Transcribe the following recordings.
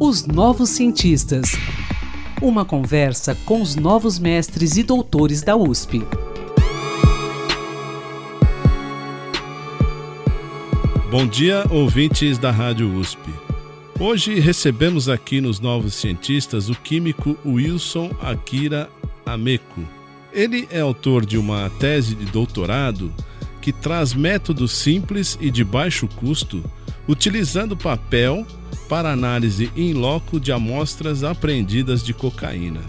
Os Novos Cientistas. Uma conversa com os novos mestres e doutores da USP. Bom dia, ouvintes da Rádio USP. Hoje recebemos aqui nos Novos Cientistas o químico Wilson Akira Ameko. Ele é autor de uma tese de doutorado que traz métodos simples e de baixo custo, utilizando papel para análise in loco de amostras apreendidas de cocaína.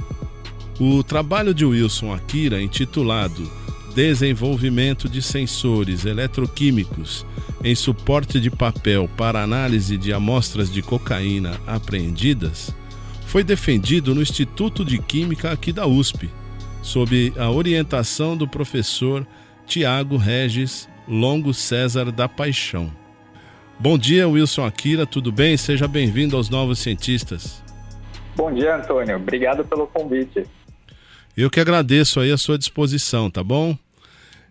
O trabalho de Wilson Akira, intitulado Desenvolvimento de sensores eletroquímicos em suporte de papel para análise de amostras de cocaína apreendidas, foi defendido no Instituto de Química aqui da USP, sob a orientação do professor Tiago Regis Longo César da Paixão. Bom dia, Wilson Akira, tudo bem? Seja bem-vindo aos Novos Cientistas. Bom dia, Antônio. Obrigado pelo convite. Eu que agradeço aí a sua disposição, tá bom?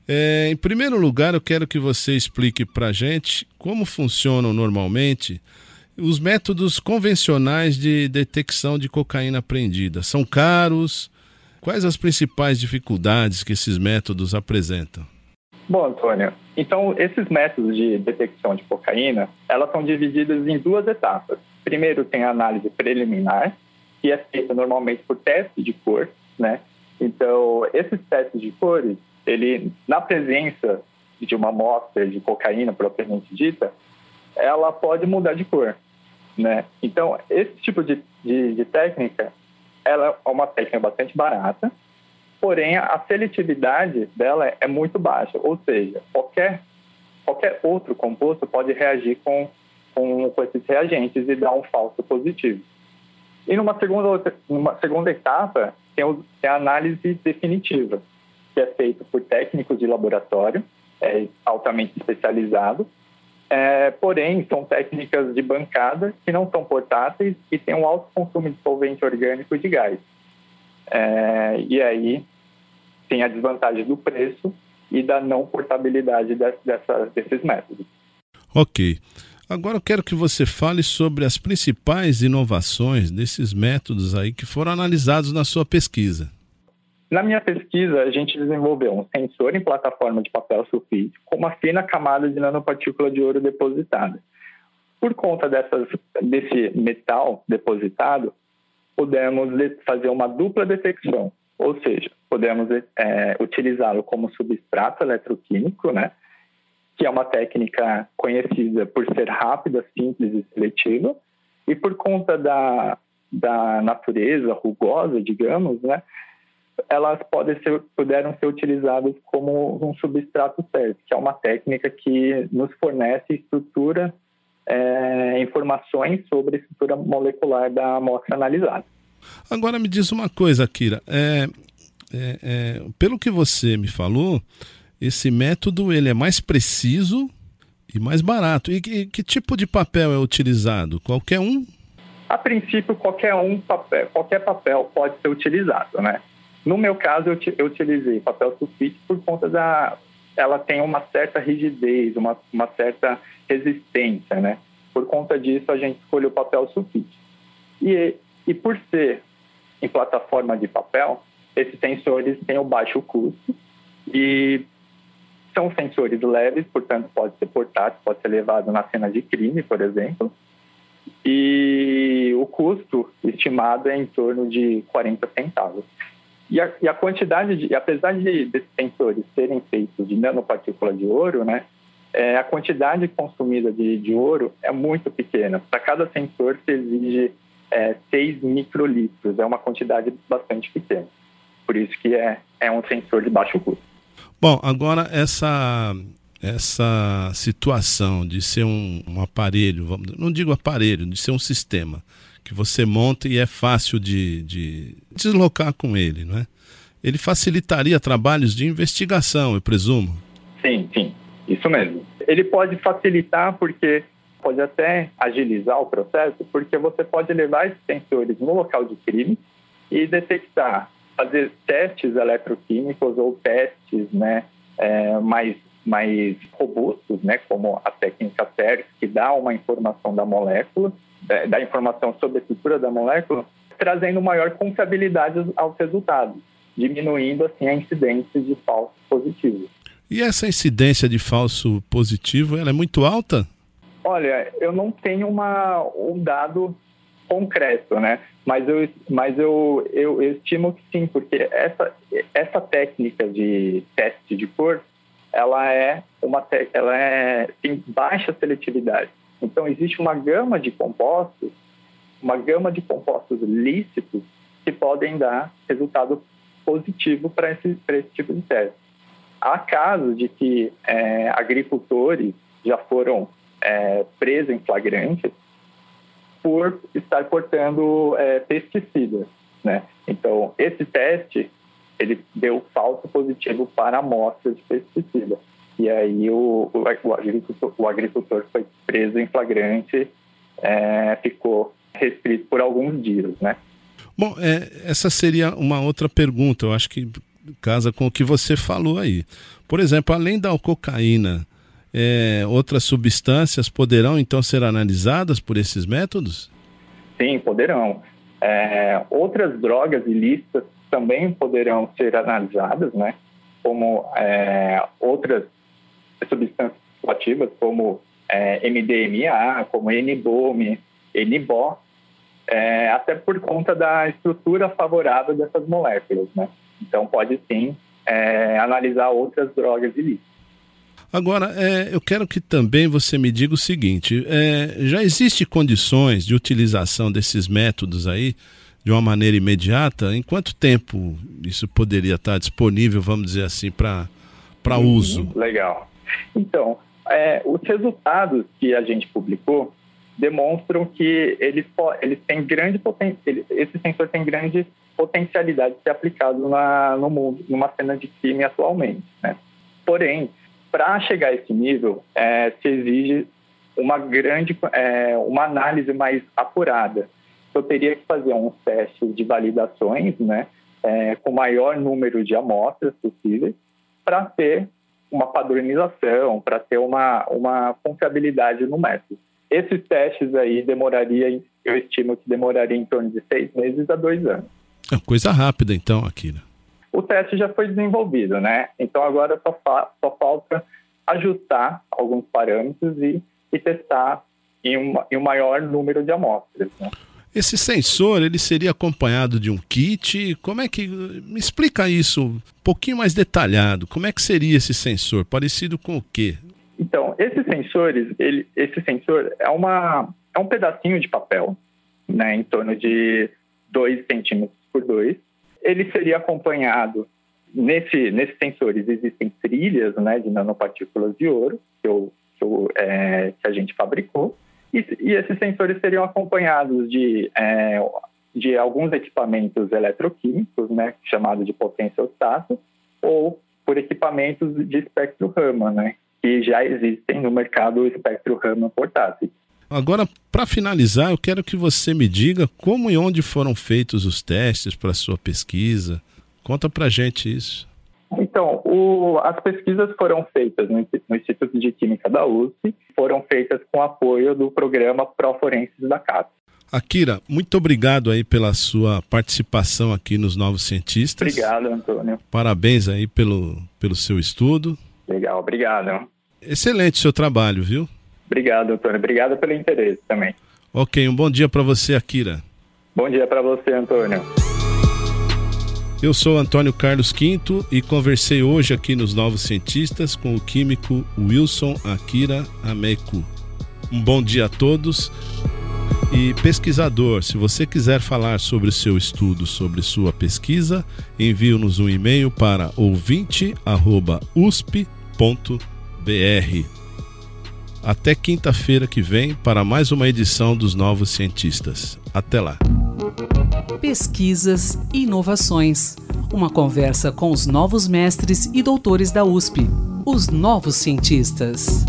É, em primeiro lugar, eu quero que você explique para gente como funcionam normalmente os métodos convencionais de detecção de cocaína apreendida. São caros? Quais as principais dificuldades que esses métodos apresentam? Bom, Antônio, então esses métodos de detecção de cocaína, elas são divididas em duas etapas. Primeiro tem a análise preliminar, que é feita normalmente por teste de cor, né? Então, esses testes de cores ele, na presença de uma amostra de cocaína propriamente dita, ela pode mudar de cor, né? Então, esse tipo de, de, de técnica, ela é uma técnica bastante barata, porém a seletividade dela é muito baixa, ou seja, qualquer qualquer outro composto pode reagir com, com, com esses reagentes e dar um falso positivo. E numa segunda, numa segunda etapa, tem, o, tem a análise definitiva, que é feito por técnicos de laboratório, é altamente especializado. É, porém, são técnicas de bancada que não são portáteis e têm um alto consumo de solvente orgânico e de gás. É, e aí tem a desvantagem do preço e da não portabilidade dessa, desses métodos. Ok. Agora eu quero que você fale sobre as principais inovações desses métodos aí que foram analisados na sua pesquisa. Na minha pesquisa, a gente desenvolveu um sensor em plataforma de papel sulfite com uma fina camada de nanopartícula de ouro depositada. Por conta dessas, desse metal depositado, pudemos fazer uma dupla detecção, ou seja, podemos é, utilizá-lo como substrato eletroquímico, né, que é uma técnica conhecida por ser rápida, simples e seletiva, e por conta da, da natureza rugosa, digamos, né, elas podem ser, puderam ser utilizadas como um substrato certo, que é uma técnica que nos fornece estrutura, é, informações sobre a estrutura molecular da amostra analisada. Agora me diz uma coisa, Kira. É, é, é, pelo que você me falou, esse método ele é mais preciso e mais barato. E que, que tipo de papel é utilizado? Qualquer um? A princípio, qualquer um papel, qualquer papel pode ser utilizado, né? No meu caso, eu, eu utilizei papel sulfite por conta da... Ela tem uma certa rigidez, uma, uma certa resistência, né? Por conta disso, a gente escolheu papel sulfite. E, e por ser em plataforma de papel, esses sensores têm o baixo custo e são sensores leves, portanto, pode ser portátil, pode ser levado na cena de crime, por exemplo. E o custo estimado é em torno de 40 centavos. E a, e a quantidade, de, apesar de desses sensores serem feitos de nanopartícula de ouro, né, é, a quantidade consumida de, de ouro é muito pequena. Para cada sensor se exige é, 6 microlitros, é uma quantidade bastante pequena. Por isso que é, é um sensor de baixo custo. Bom, agora essa essa situação de ser um, um aparelho, não digo aparelho, de ser um sistema que você monta e é fácil de, de deslocar com ele, não é? Ele facilitaria trabalhos de investigação, eu presumo. Sim, sim, isso mesmo. Ele pode facilitar porque pode até agilizar o processo, porque você pode levar esses sensores no local de crime e detectar, fazer testes eletroquímicos ou testes né, é, mais mais robustos, né, como a técnica TERS, que dá uma informação da molécula, é, da informação sobre a estrutura da molécula, trazendo maior confiabilidade aos resultados, diminuindo assim a incidência de falsos positivos. E essa incidência de falso positivo, ela é muito alta? Olha, eu não tenho uma, um dado concreto, né? Mas eu, mas eu, eu, eu estimo que sim, porque essa, essa técnica de teste de cor, ela é uma ela é tem baixa seletividade. Então existe uma gama de compostos, uma gama de compostos lícitos que podem dar resultado positivo para esse, esse tipo de teste. Há casos de que é, agricultores já foram é, presos em flagrante por estar portando é, pesticidas, né? Então, esse teste, ele deu falso positivo para amostra de pesticida. E aí o, o, o, agricultor, o agricultor, foi preso em flagrante, é, ficou restrito por alguns dias, né? Bom, é, essa seria uma outra pergunta, eu acho que casa com o que você falou aí. Por exemplo, além da cocaína, é, outras substâncias poderão então ser analisadas por esses métodos? Sim, poderão. É, outras drogas ilícitas também poderão ser analisadas, né? Como é, outras substâncias ativas, como é, MDMA, como NBOM, NBO, é, até por conta da estrutura favorável dessas moléculas, né? Então, pode sim é, analisar outras drogas ilícitas. Agora, é, eu quero que também você me diga o seguinte: é, já existe condições de utilização desses métodos aí de uma maneira imediata? Em quanto tempo isso poderia estar disponível, vamos dizer assim, para uhum, uso? Legal. Então, é, os resultados que a gente publicou demonstram que eles, eles têm grande poten esse sensor tem grande potencialidade de ser aplicado na, no mundo, numa cena de crime atualmente. Né? Porém, para chegar a esse nível, é, se exige uma grande, é, uma análise mais apurada. Eu teria que fazer um teste de validações, né, é, com o maior número de amostras possíveis, para ter uma padronização, para ter uma, uma confiabilidade no método. Esses testes aí demoraria, eu estimo que demoraria em torno de seis meses a dois anos. É coisa rápida, então, Akira o teste já foi desenvolvido, né? Então agora só, fa só falta ajustar alguns parâmetros e, e testar em, uma, em um maior número de amostras. Né? Esse sensor, ele seria acompanhado de um kit? Como é que... Me explica isso um pouquinho mais detalhado. Como é que seria esse sensor? Parecido com o quê? Então, esses sensores, ele, esse sensor é, uma, é um pedacinho de papel, né, em torno de 2 centímetros por 2, ele seria acompanhado nesse nesses sensores existem trilhas né de nanopartículas de ouro que, eu, que, eu, é, que a gente fabricou. E, e, esses sensores seriam acompanhados de é, de alguns equipamentos eletroquímicos né chamados de potenciostato ou por equipamentos de espectro Raman né que já existem no mercado espectro Raman portátil Agora, para finalizar, eu quero que você me diga como e onde foram feitos os testes para a sua pesquisa. Conta para gente isso. Então, o, as pesquisas foram feitas no, no, Instituto de Química da USP, foram feitas com apoio do programa Proforenses da CAPES. Akira, muito obrigado aí pela sua participação aqui nos Novos Cientistas. Obrigado, Antônio. Parabéns aí pelo, pelo seu estudo. Legal, obrigado. Excelente seu trabalho, viu? Obrigado, Antônio. Obrigado pelo interesse também. Ok, um bom dia para você, Akira. Bom dia para você, Antônio. Eu sou Antônio Carlos Quinto e conversei hoje aqui nos Novos Cientistas com o químico Wilson Akira Ameku. Um bom dia a todos. E pesquisador, se você quiser falar sobre o seu estudo, sobre sua pesquisa, envie-nos um e-mail para ouvinte@usp.br. Até quinta-feira que vem para mais uma edição dos Novos Cientistas. Até lá. Pesquisas e inovações. Uma conversa com os novos mestres e doutores da USP, os novos cientistas.